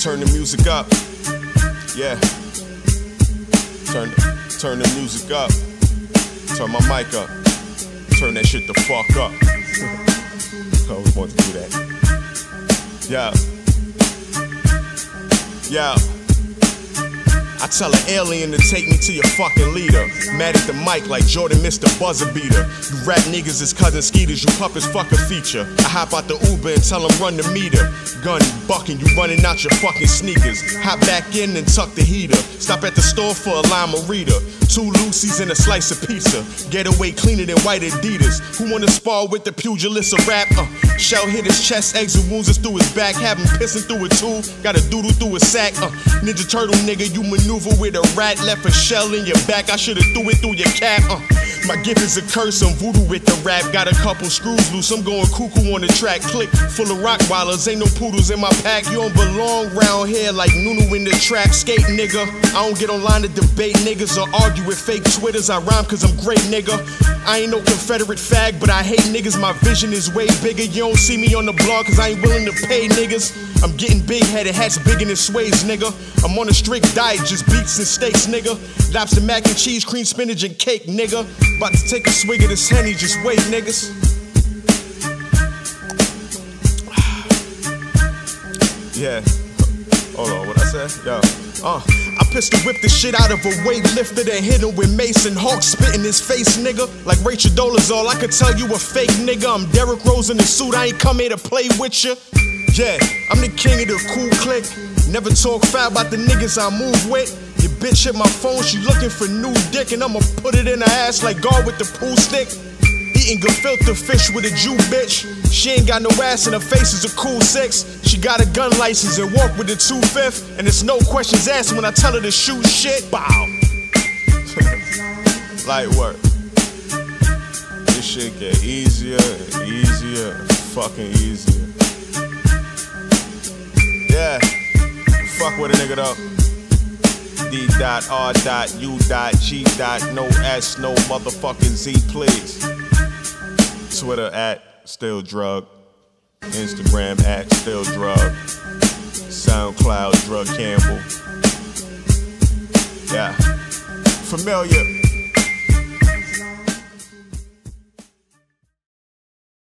turn the music up. Yeah. Turn, turn the music up. Turn my mic up. Turn that shit the fuck up. I always wanted to do that. Yeah. Yeah. I tell an alien to take me to your fucking leader. Mad at the mic like Jordan missed a buzzer beater. You rap niggas as cousin skeeters, you puppets fuck a feature. I hop out the Uber and tell them run the meter. Gun bucking, you running out your fucking sneakers. Hop back in and tuck the heater. Stop at the store for a lime reader. Two Lucy's and a slice of pizza. Getaway cleaner than white Adidas. Who wanna spar with the pugilist of rap? Uh, shell hit his chest, exit wounds is through his back. Have him pissing through a tube. Got a doodle through a sack. Uh, Ninja Turtle nigga, you maneuver with a rat. Left a shell in your back. I should've threw it through your cap. Uh, my gift is a curse, I'm voodoo with the rap. Got a couple screws loose, I'm going cuckoo on the track. Click full of Rottweilers, ain't no poodles in my pack. You don't belong round here like Nunu in the trap. Skate nigga, I don't get online to debate niggas or argue with fake Twitters. I rhyme cause I'm great nigga. I ain't no Confederate fag, but I hate niggas. My vision is way bigger. You don't see me on the blog cause I ain't willing to pay niggas. I'm getting big headed, hats bigger than Sway's, nigga. I'm on a strict diet, just beats and steaks, nigga. Lobster mac and cheese, cream spinach and cake, nigga. About to take a swig of this henny, just wait, niggas. Yeah. Hold on, what I said? Yo. Uh, I pistol whipped the shit out of a weightlifter, then hit him with Mason Hawk spit in his face, nigga. Like Rachel Dolezal, I could tell you a fake nigga. I'm Derrick Rose in the suit, I ain't come here to play with you. Yeah, I'm the king of the cool click. Never talk foul about the niggas I move with. Your bitch hit my phone, she looking for new dick, and I'ma put it in her ass like God with the pool stick. Eating gefilte fish with a Jew bitch. She ain't got no ass and her face is a cool six. She got a gun license and walk with a two fifth. And it's no questions asked when I tell her to shoot shit. Bow. Light work. This shit get easier and easier and fucking easier. Yeah. Fuck with a nigga though. D dot R dot U dot G dot no S no motherfucking Z please. Twitter at still drug. Instagram at still drug. SoundCloud drug Campbell. Yeah. Familiar.